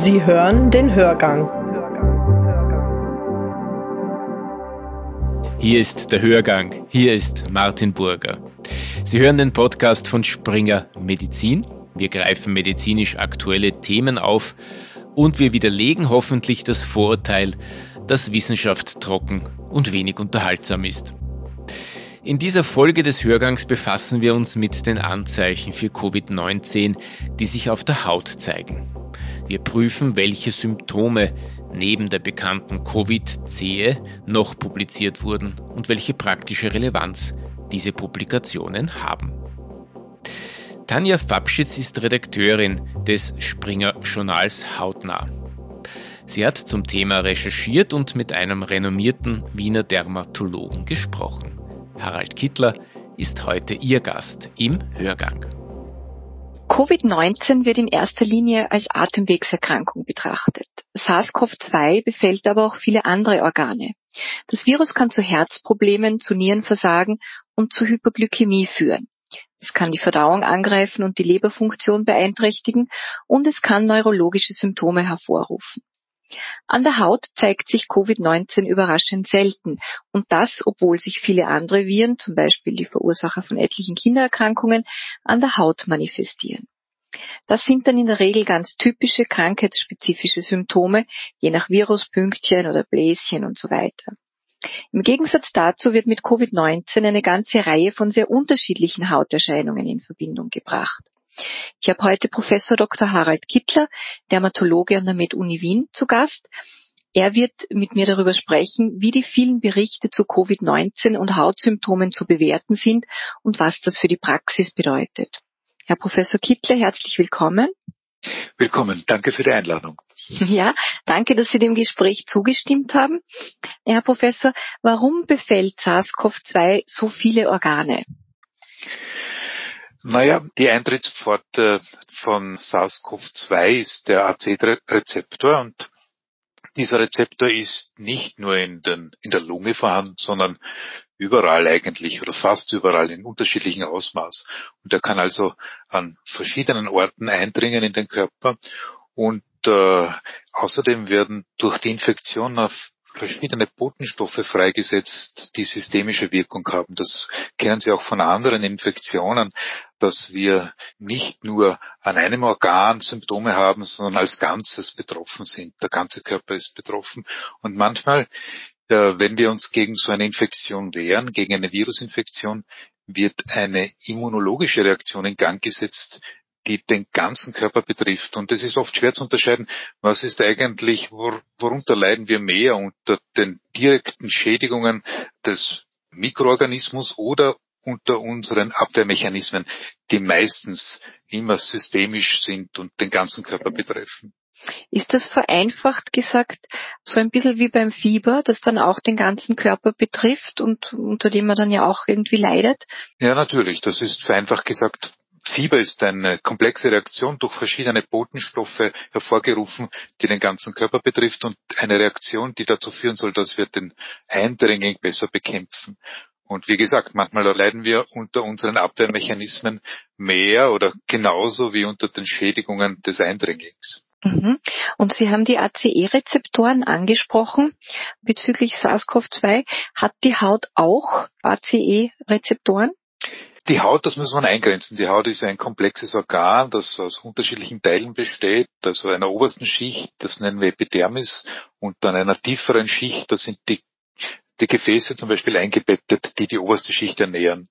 Sie hören den Hörgang. Hier ist der Hörgang. Hier ist Martin Burger. Sie hören den Podcast von Springer Medizin. Wir greifen medizinisch aktuelle Themen auf und wir widerlegen hoffentlich das Vorurteil, dass Wissenschaft trocken und wenig unterhaltsam ist. In dieser Folge des Hörgangs befassen wir uns mit den Anzeichen für Covid-19, die sich auf der Haut zeigen. Wir prüfen, welche Symptome neben der bekannten Covid-Zehe noch publiziert wurden und welche praktische Relevanz diese Publikationen haben. Tanja Fabschitz ist Redakteurin des Springer Journals Hautnah. Sie hat zum Thema recherchiert und mit einem renommierten Wiener Dermatologen gesprochen. Harald Kittler ist heute ihr Gast im Hörgang. Covid-19 wird in erster Linie als Atemwegserkrankung betrachtet. SARS-CoV-2 befällt aber auch viele andere Organe. Das Virus kann zu Herzproblemen, zu Nierenversagen und zu Hyperglykämie führen. Es kann die Verdauung angreifen und die Leberfunktion beeinträchtigen und es kann neurologische Symptome hervorrufen. An der Haut zeigt sich Covid-19 überraschend selten und das, obwohl sich viele andere Viren, zum Beispiel die Verursacher von etlichen Kindererkrankungen, an der Haut manifestieren. Das sind dann in der Regel ganz typische krankheitsspezifische Symptome, je nach Viruspünktchen oder Bläschen und so weiter. Im Gegensatz dazu wird mit Covid-19 eine ganze Reihe von sehr unterschiedlichen Hauterscheinungen in Verbindung gebracht. Ich habe heute Professor Dr. Harald Kittler, Dermatologe an der Med-Uni Wien, zu Gast. Er wird mit mir darüber sprechen, wie die vielen Berichte zu Covid-19 und Hautsymptomen zu bewerten sind und was das für die Praxis bedeutet. Herr Professor Kittler, herzlich willkommen. Willkommen, danke für die Einladung. Ja, danke, dass Sie dem Gespräch zugestimmt haben. Herr Professor, warum befällt SARS-CoV-2 so viele Organe? Naja, die Eintrittspforte von SARS-CoV-2 ist der AC-Rezeptor und dieser Rezeptor ist nicht nur in, den, in der Lunge vorhanden, sondern überall eigentlich oder fast überall in unterschiedlichen Ausmaß. Und er kann also an verschiedenen Orten eindringen in den Körper und äh, außerdem werden durch die Infektion auf verschiedene Botenstoffe freigesetzt, die systemische Wirkung haben. Das kennen Sie auch von anderen Infektionen, dass wir nicht nur an einem Organ Symptome haben, sondern als Ganzes betroffen sind. Der ganze Körper ist betroffen. Und manchmal, äh, wenn wir uns gegen so eine Infektion wehren, gegen eine Virusinfektion, wird eine immunologische Reaktion in Gang gesetzt, die den ganzen Körper betrifft. Und es ist oft schwer zu unterscheiden, was ist eigentlich, wor worunter leiden wir mehr unter den direkten Schädigungen des Mikroorganismus oder unter unseren Abwehrmechanismen, die meistens immer systemisch sind und den ganzen Körper betreffen. Ist das vereinfacht gesagt so ein bisschen wie beim Fieber, das dann auch den ganzen Körper betrifft und unter dem man dann ja auch irgendwie leidet? Ja, natürlich. Das ist vereinfacht gesagt Fieber ist eine komplexe Reaktion durch verschiedene Botenstoffe hervorgerufen, die den ganzen Körper betrifft und eine Reaktion, die dazu führen soll, dass wir den Eindringling besser bekämpfen. Und wie gesagt, manchmal leiden wir unter unseren Abwehrmechanismen mehr oder genauso wie unter den Schädigungen des Eindringlings. Mhm. Und Sie haben die ACE-Rezeptoren angesprochen bezüglich SARS-CoV-2. Hat die Haut auch ACE-Rezeptoren? Die Haut, das muss man eingrenzen. Die Haut ist ein komplexes Organ, das aus unterschiedlichen Teilen besteht. Also einer obersten Schicht, das nennen wir Epidermis, und dann einer tieferen Schicht, das sind die, die Gefäße zum Beispiel eingebettet, die die oberste Schicht ernähren.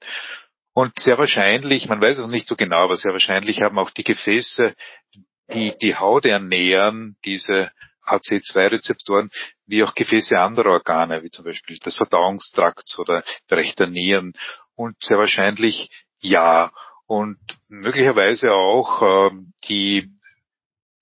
Und sehr wahrscheinlich, man weiß es nicht so genau, aber sehr wahrscheinlich haben auch die Gefäße, die die Haut ernähren, diese AC2-Rezeptoren, wie auch Gefäße anderer Organe, wie zum Beispiel des Verdauungstrakts oder der Nieren und sehr wahrscheinlich ja. Und möglicherweise auch ähm, die,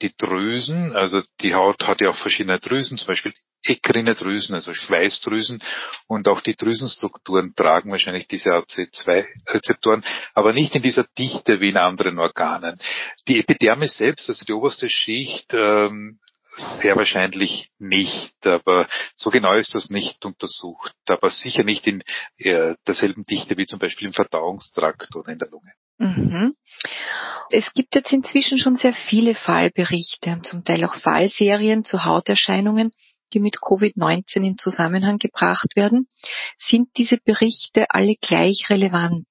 die Drüsen, also die Haut hat ja auch verschiedene Drüsen, zum Beispiel ekrine Drüsen, also Schweißdrüsen und auch die Drüsenstrukturen tragen wahrscheinlich diese AC2-Rezeptoren, aber nicht in dieser Dichte wie in anderen Organen. Die Epidermis selbst, also die oberste Schicht, ähm, sehr wahrscheinlich nicht, aber so genau ist das nicht untersucht, aber sicher nicht in äh, derselben Dichte wie zum Beispiel im Verdauungstrakt oder in der Lunge. Mhm. Es gibt jetzt inzwischen schon sehr viele Fallberichte und zum Teil auch Fallserien zu Hauterscheinungen, die mit Covid-19 in Zusammenhang gebracht werden. Sind diese Berichte alle gleich relevant?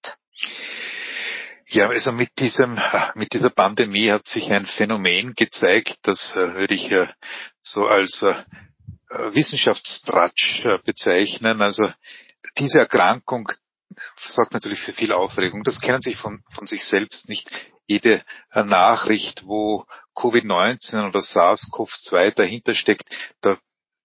Ja, also mit diesem, mit dieser Pandemie hat sich ein Phänomen gezeigt, das äh, würde ich so als äh, Wissenschaftstratsch äh, bezeichnen. Also diese Erkrankung sorgt natürlich für viel Aufregung. Das kennen sich von, von sich selbst nicht. Jede Nachricht, wo Covid-19 oder SARS-CoV-2 dahinter steckt, da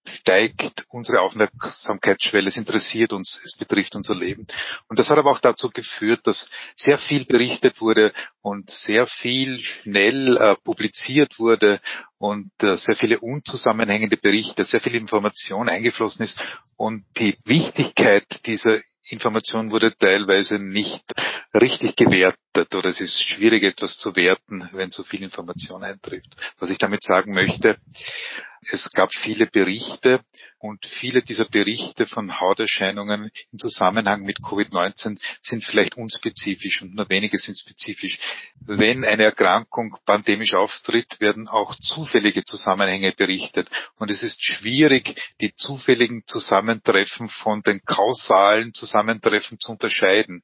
steigt unsere Aufmerksamkeitsschwelle, es interessiert uns, es betrifft unser Leben. Und das hat aber auch dazu geführt, dass sehr viel berichtet wurde und sehr viel schnell äh, publiziert wurde und äh, sehr viele unzusammenhängende Berichte, sehr viel Information eingeflossen ist und die Wichtigkeit dieser Information wurde teilweise nicht richtig gewertet oder es ist schwierig etwas zu werten, wenn so viel Information eintrifft. Was ich damit sagen möchte, es gab viele Berichte und viele dieser Berichte von Hauterscheinungen im Zusammenhang mit Covid-19 sind vielleicht unspezifisch und nur wenige sind spezifisch. Wenn eine Erkrankung pandemisch auftritt, werden auch zufällige Zusammenhänge berichtet. Und es ist schwierig, die zufälligen Zusammentreffen von den kausalen Zusammentreffen zu unterscheiden.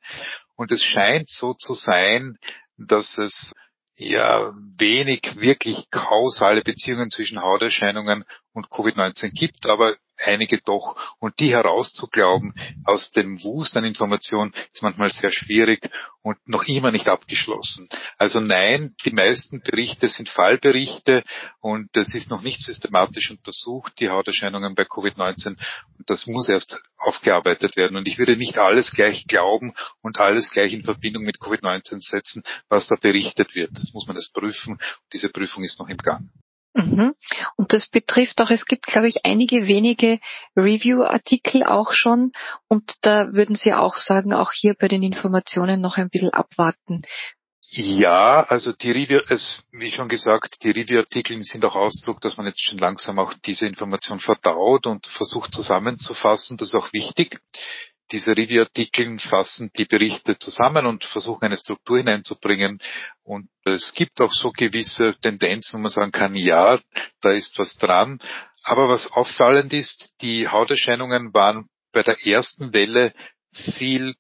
Und es scheint so zu sein, dass es ja wenig wirklich kausale Beziehungen zwischen Hauterscheinungen und Covid-19 gibt, aber einige doch. Und die herauszuglauben aus dem Wust an Informationen ist manchmal sehr schwierig und noch immer nicht abgeschlossen. Also nein, die meisten Berichte sind Fallberichte und es ist noch nicht systematisch untersucht, die Hauterscheinungen bei Covid-19. Und das muss erst aufgearbeitet werden. Und ich würde nicht alles gleich glauben und alles gleich in Verbindung mit Covid-19 setzen, was da berichtet wird. Das muss man erst prüfen. Diese Prüfung ist noch im Gang. Mhm. Und das betrifft auch, es gibt, glaube ich, einige wenige Review-Artikel auch schon. Und da würden Sie auch sagen, auch hier bei den Informationen noch ein bisschen abwarten. Ja, also die Review, es, wie schon gesagt, die Review-Artikel sind auch Ausdruck, dass man jetzt schon langsam auch diese Information verdaut und versucht zusammenzufassen. Das ist auch wichtig. Diese Review-Artikel fassen die Berichte zusammen und versuchen eine Struktur hineinzubringen. Und es gibt auch so gewisse Tendenzen, wo man sagen kann, ja, da ist was dran. Aber was auffallend ist, die Hauterscheinungen waren bei der ersten Welle viel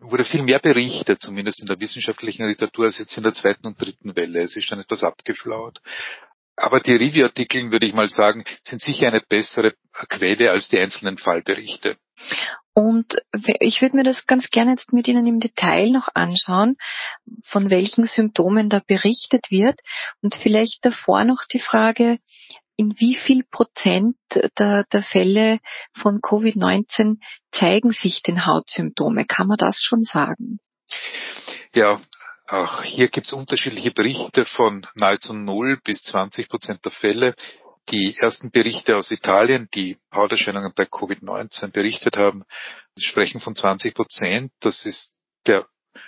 wurde viel mehr berichtet, zumindest in der wissenschaftlichen Literatur, als jetzt in der zweiten und dritten Welle. Es ist dann etwas abgeflaut. Aber die Review-Artikel, würde ich mal sagen, sind sicher eine bessere Quelle als die einzelnen Fallberichte. Und ich würde mir das ganz gerne jetzt mit Ihnen im Detail noch anschauen, von welchen Symptomen da berichtet wird. Und vielleicht davor noch die Frage, in wie viel Prozent der, der Fälle von Covid-19 zeigen sich denn Hautsymptome? Kann man das schon sagen? Ja, auch hier gibt es unterschiedliche Berichte von nahezu 0 bis 20 Prozent der Fälle. Die ersten Berichte aus Italien, die Hauterscheinungen bei Covid-19 berichtet haben, sprechen von 20 Prozent. Das ist der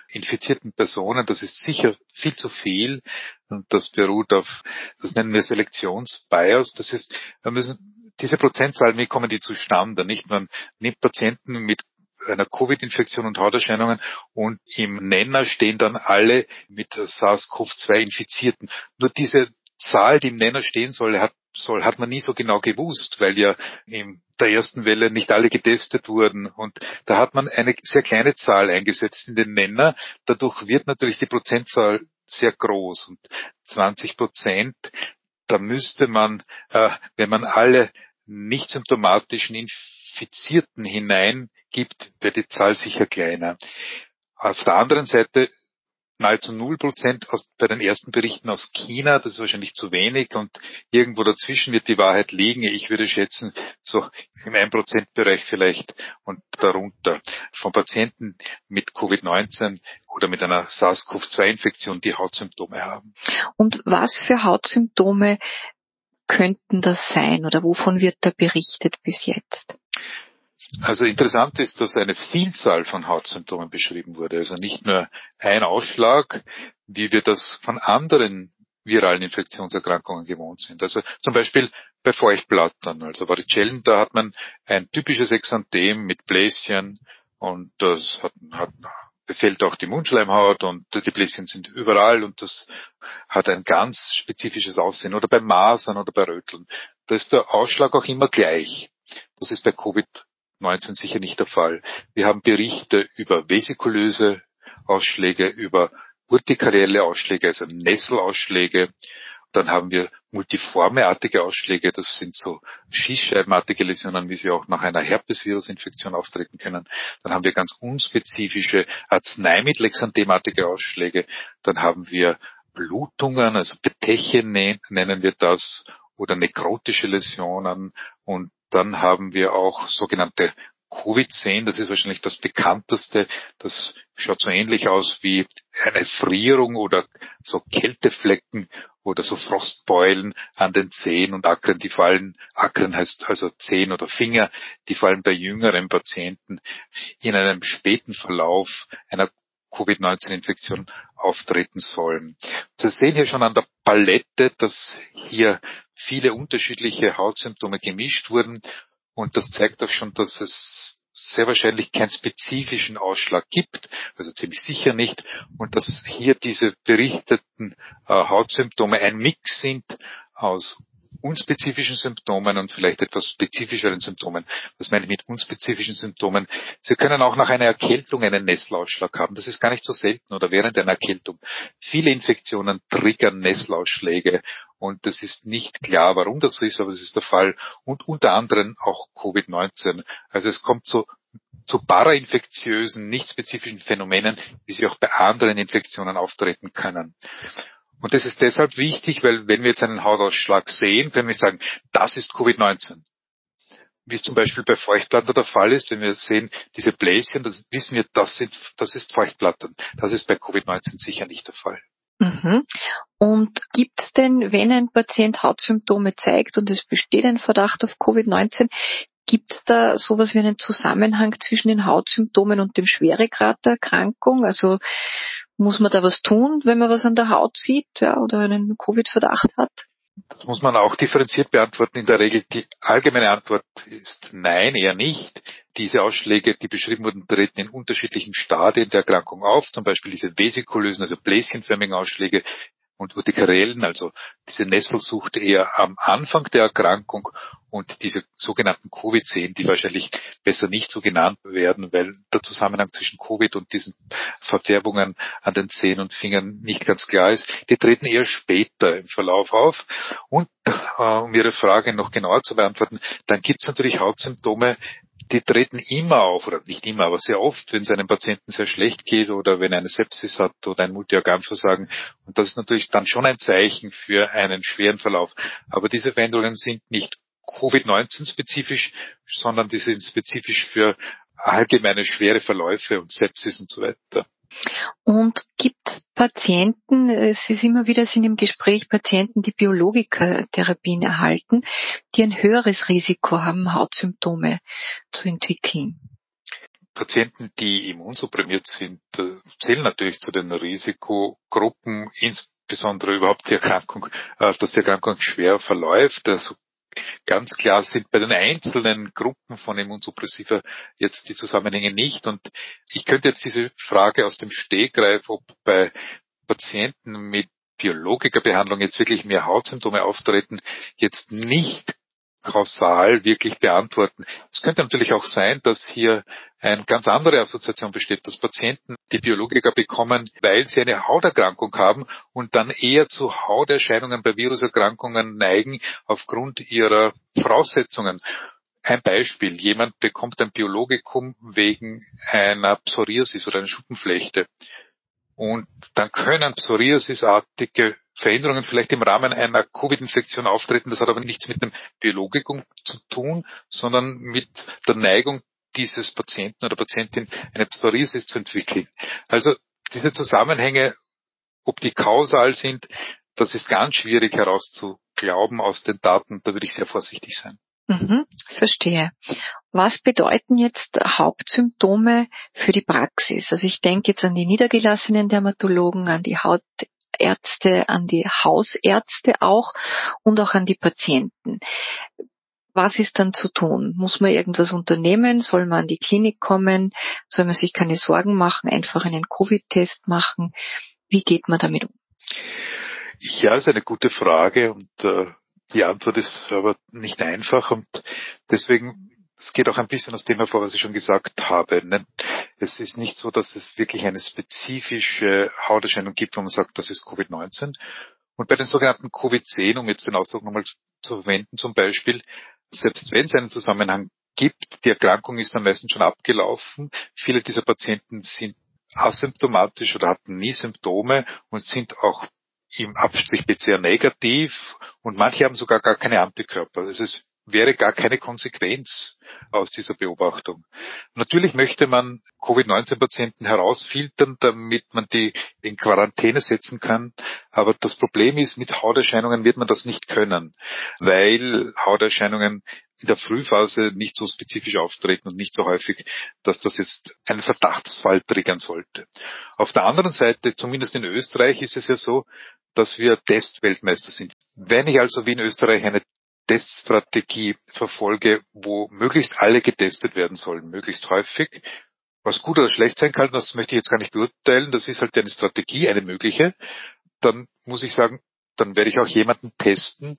infizierten Personen, das ist sicher viel zu viel und das beruht auf, das nennen wir Selektionsbias. Das ist, wir müssen, diese Prozentzahlen, wie kommen die zustande? Nicht, man nimmt Patienten mit einer Covid-Infektion und Hauterscheinungen und im Nenner stehen dann alle mit SARS-CoV-2 Infizierten. Nur diese Zahl, die im Nenner stehen soll, hat, soll, hat man nie so genau gewusst, weil ja in der ersten Welle nicht alle getestet wurden. Und da hat man eine sehr kleine Zahl eingesetzt in den Nenner. Dadurch wird natürlich die Prozentzahl sehr groß. Und 20 Prozent, da müsste man, äh, wenn man alle nicht symptomatischen Infizierten hineingibt, wird die Zahl sicher kleiner. Auf der anderen Seite nahezu null Prozent bei den ersten Berichten aus China. Das ist wahrscheinlich zu wenig und irgendwo dazwischen wird die Wahrheit liegen. Ich würde schätzen, so im 1%-Bereich vielleicht und darunter von Patienten mit Covid-19 oder mit einer SARS-CoV-2-Infektion, die Hautsymptome haben. Und was für Hautsymptome könnten das sein oder wovon wird da berichtet bis jetzt? Also interessant ist, dass eine Vielzahl von Hautsymptomen beschrieben wurde. Also nicht nur ein Ausschlag, wie wir das von anderen viralen Infektionserkrankungen gewohnt sind. Also zum Beispiel bei Feuchtblattern, also Varicellen, da hat man ein typisches Exanthem mit Bläschen und das hat, hat befällt auch die Mundschleimhaut und die Bläschen sind überall und das hat ein ganz spezifisches Aussehen. Oder bei Masern oder bei Röteln. Da ist der Ausschlag auch immer gleich. Das ist bei Covid-19 sicher nicht der Fall. Wir haben Berichte über vesikulöse Ausschläge, über urtikarielle Ausschläge, also Nesselausschläge. Dann haben wir multiformeartige Ausschläge, das sind so schießscheibenartige Läsionen, wie sie auch nach einer Herpesvirusinfektion auftreten können. Dann haben wir ganz unspezifische Arzneimittelexanthematische Ausschläge. Dann haben wir Blutungen, also Betechen nennen wir das, oder nekrotische Läsionen. Und dann haben wir auch sogenannte Covid-10, das ist wahrscheinlich das bekannteste. Das schaut so ähnlich aus wie eine Frierung oder so Kälteflecken oder so Frostbeulen an den Zehen und Akren, die fallen, Akren heißt also Zehen oder Finger, die fallen bei jüngeren Patienten in einem späten Verlauf einer Covid-19-Infektion auftreten sollen. Sie sehen hier schon an der Palette, dass hier viele unterschiedliche Hautsymptome gemischt wurden und das zeigt auch schon, dass es sehr wahrscheinlich keinen spezifischen Ausschlag gibt, also ziemlich sicher nicht, und dass hier diese berichteten äh, Hautsymptome ein Mix sind aus unspezifischen Symptomen und vielleicht etwas spezifischeren Symptomen. Was meine ich mit unspezifischen Symptomen? Sie können auch nach einer Erkältung einen Nesselausschlag haben. Das ist gar nicht so selten oder während einer Erkältung. Viele Infektionen triggern Nesselausschläge und es ist nicht klar, warum das so ist, aber es ist der Fall. Und unter anderem auch Covid-19. Also es kommt zu zu parainfektiösen, nicht spezifischen Phänomenen, wie sie auch bei anderen Infektionen auftreten können. Und das ist deshalb wichtig, weil wenn wir jetzt einen Hautausschlag sehen, können wir sagen, das ist Covid-19. Wie es zum Beispiel bei Feuchtblattern der Fall ist, wenn wir sehen, diese Bläschen, das wissen wir, das, sind, das ist Feuchtblattern. Das ist bei Covid-19 sicher nicht der Fall. Mhm. Und gibt es denn, wenn ein Patient Hautsymptome zeigt und es besteht ein Verdacht auf Covid-19, gibt es da sowas wie einen Zusammenhang zwischen den Hautsymptomen und dem Schweregrad der Erkrankung? Also muss man da was tun, wenn man was an der Haut sieht ja, oder einen Covid-Verdacht hat? Das muss man auch differenziert beantworten. In der Regel die allgemeine Antwort ist nein, eher nicht. Diese Ausschläge, die beschrieben wurden, treten in unterschiedlichen Stadien der Erkrankung auf. Zum Beispiel diese vesikulösen, also bläschenförmigen Ausschläge und Urtikarellen, also diese Nesselsucht eher am Anfang der Erkrankung und diese sogenannten Covid-10, die wahrscheinlich besser nicht so genannt werden, weil der Zusammenhang zwischen Covid und diesen Verfärbungen an den Zehen und Fingern nicht ganz klar ist, die treten eher später im Verlauf auf. Und äh, um Ihre Frage noch genauer zu beantworten, dann gibt es natürlich Hautsymptome, die treten immer auf, oder nicht immer, aber sehr oft, wenn es einem Patienten sehr schlecht geht oder wenn er eine Sepsis hat oder ein Multiorganversagen. Und das ist natürlich dann schon ein Zeichen für einen schweren Verlauf. Aber diese Veränderungen sind nicht Covid-19 spezifisch, sondern die sind spezifisch für allgemeine schwere Verläufe und Sepsis und so weiter. Und gibt es Patienten, es ist immer wieder sind im Gespräch Patienten, die Biologikatherapien erhalten, die ein höheres Risiko haben, Hautsymptome zu entwickeln? Patienten, die immunsupprimiert sind, äh, zählen natürlich zu den Risikogruppen, insbesondere überhaupt die Erkrankung, äh, dass die Erkrankung schwer verläuft. Also ganz klar sind bei den einzelnen Gruppen von Immunsuppressiva jetzt die Zusammenhänge nicht. Und ich könnte jetzt diese Frage aus dem Stegreif, ob bei Patienten mit Biologikerbehandlung jetzt wirklich mehr Hautsymptome auftreten, jetzt nicht kausal wirklich beantworten. Es könnte natürlich auch sein, dass hier eine ganz andere Assoziation besteht, dass Patienten die Biologika bekommen, weil sie eine Hauterkrankung haben und dann eher zu Hauterscheinungen bei Viruserkrankungen neigen aufgrund ihrer Voraussetzungen. Ein Beispiel, jemand bekommt ein Biologikum wegen einer Psoriasis oder einer Schuppenflechte. Und dann können Psoriasisartige Veränderungen vielleicht im Rahmen einer Covid-Infektion auftreten. Das hat aber nichts mit dem Biologikum zu tun, sondern mit der Neigung dieses Patienten oder Patientin eine Psoriasis zu entwickeln. Also diese Zusammenhänge, ob die kausal sind, das ist ganz schwierig herauszuglauben aus den Daten. Da würde ich sehr vorsichtig sein. Mhm, verstehe. Was bedeuten jetzt Hauptsymptome für die Praxis? Also ich denke jetzt an die niedergelassenen Dermatologen, an die Haut Chefärzte, an die Hausärzte auch und auch an die Patienten. Was ist dann zu tun? Muss man irgendwas unternehmen? Soll man an die Klinik kommen? Soll man sich keine Sorgen machen, einfach einen Covid-Test machen? Wie geht man damit um? Ja, ist eine gute Frage und äh, die Antwort ist aber nicht einfach und deswegen es geht auch ein bisschen aus dem hervor, was ich schon gesagt habe. Ne? Es ist nicht so, dass es wirklich eine spezifische Hauterscheinung gibt, wo man sagt, das ist Covid-19. Und bei den sogenannten Covid-10, um jetzt den Ausdruck nochmal zu verwenden zum Beispiel, selbst wenn es einen Zusammenhang gibt, die Erkrankung ist dann meistens schon abgelaufen. Viele dieser Patienten sind asymptomatisch oder hatten nie Symptome und sind auch im Abstrich PCR negativ und manche haben sogar gar keine Antikörper. Das ist wäre gar keine Konsequenz aus dieser Beobachtung. Natürlich möchte man Covid-19-Patienten herausfiltern, damit man die in Quarantäne setzen kann. Aber das Problem ist, mit Hauterscheinungen wird man das nicht können, weil Hauterscheinungen in der Frühphase nicht so spezifisch auftreten und nicht so häufig, dass das jetzt einen Verdachtsfall triggern sollte. Auf der anderen Seite, zumindest in Österreich, ist es ja so, dass wir Testweltmeister sind. Wenn ich also wie in Österreich eine Teststrategie verfolge, wo möglichst alle getestet werden sollen, möglichst häufig. Was gut oder schlecht sein kann, das möchte ich jetzt gar nicht beurteilen. Das ist halt eine Strategie, eine mögliche. Dann muss ich sagen, dann werde ich auch jemanden testen,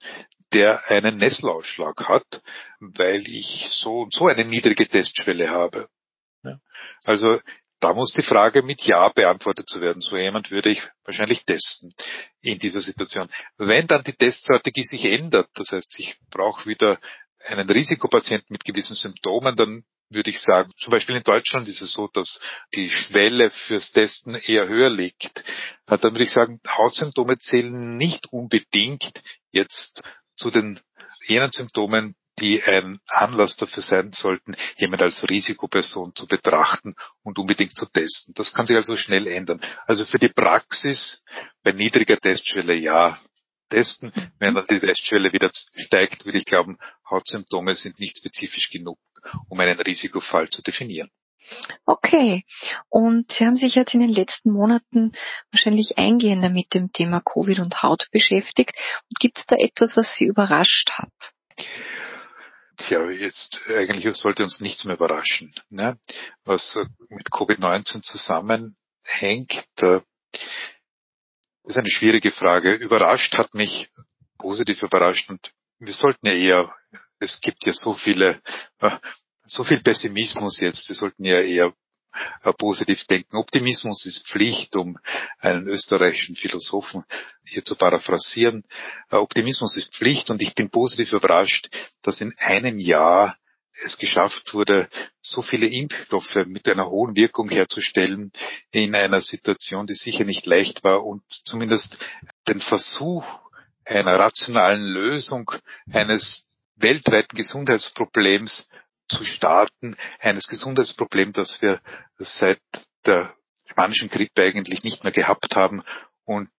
der einen Nesselausschlag hat, weil ich so und so eine niedrige Testschwelle habe. Also da muss die Frage mit Ja beantwortet zu werden. So jemand würde ich wahrscheinlich testen in dieser Situation. Wenn dann die Teststrategie sich ändert, das heißt, ich brauche wieder einen Risikopatienten mit gewissen Symptomen, dann würde ich sagen, zum Beispiel in Deutschland ist es so, dass die Schwelle fürs Testen eher höher liegt. Dann würde ich sagen, Hautsymptome zählen nicht unbedingt jetzt zu den jenen Symptomen, die ein Anlass dafür sein sollten, jemand als Risikoperson zu betrachten und unbedingt zu testen. Das kann sich also schnell ändern. Also für die Praxis bei niedriger Testschwelle ja testen. Wenn dann die Testschwelle wieder steigt, würde ich glauben, Hautsymptome sind nicht spezifisch genug, um einen Risikofall zu definieren. Okay. Und Sie haben sich jetzt in den letzten Monaten wahrscheinlich eingehender mit dem Thema Covid und Haut beschäftigt. Gibt es da etwas, was Sie überrascht hat? Tja, jetzt eigentlich sollte uns nichts mehr überraschen. Ne? Was mit Covid-19 zusammenhängt, ist eine schwierige Frage. Überrascht hat mich, positiv überrascht und wir sollten ja eher, es gibt ja so viele, äh, so viel Pessimismus jetzt, wir sollten ja eher positiv denken. Optimismus ist Pflicht, um einen österreichischen Philosophen hier zu paraphrasieren. Äh, Optimismus ist Pflicht und ich bin positiv überrascht, dass in einem Jahr es geschafft wurde, so viele Impfstoffe mit einer hohen Wirkung herzustellen in einer Situation, die sicher nicht leicht war und zumindest den Versuch einer rationalen Lösung eines weltweiten Gesundheitsproblems zu starten, eines Gesundheitsproblems, das wir seit der spanischen Grippe eigentlich nicht mehr gehabt haben. Und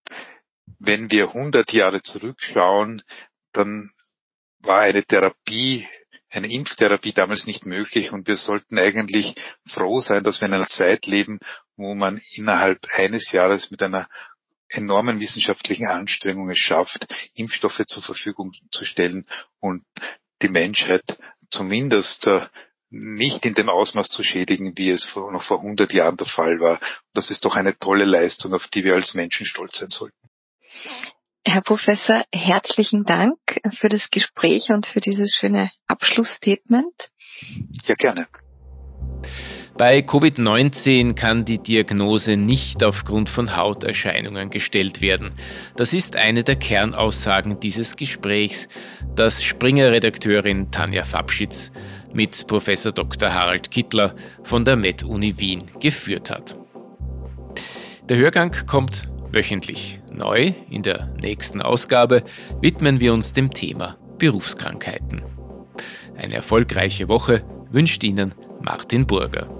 wenn wir 100 Jahre zurückschauen, dann war eine Therapie, eine Impftherapie damals nicht möglich und wir sollten eigentlich froh sein, dass wir in einer Zeit leben, wo man innerhalb eines Jahres mit einer enormen wissenschaftlichen Anstrengung es schafft, Impfstoffe zur Verfügung zu stellen und die Menschheit zumindest äh, nicht in dem Ausmaß zu schädigen, wie es vor, noch vor 100 Jahren der Fall war. das ist doch eine tolle Leistung, auf die wir als Menschen stolz sein sollten. Herr Professor, herzlichen Dank für das Gespräch und für dieses schöne Abschlussstatement. Ja, gerne. Bei Covid-19 kann die Diagnose nicht aufgrund von Hauterscheinungen gestellt werden. Das ist eine der Kernaussagen dieses Gesprächs, das Springer-Redakteurin Tanja Fabschitz mit Professor Dr. Harald Kittler von der Med-Uni Wien geführt hat. Der Hörgang kommt wöchentlich. Neu in der nächsten Ausgabe widmen wir uns dem Thema Berufskrankheiten. Eine erfolgreiche Woche wünscht Ihnen Martin Burger.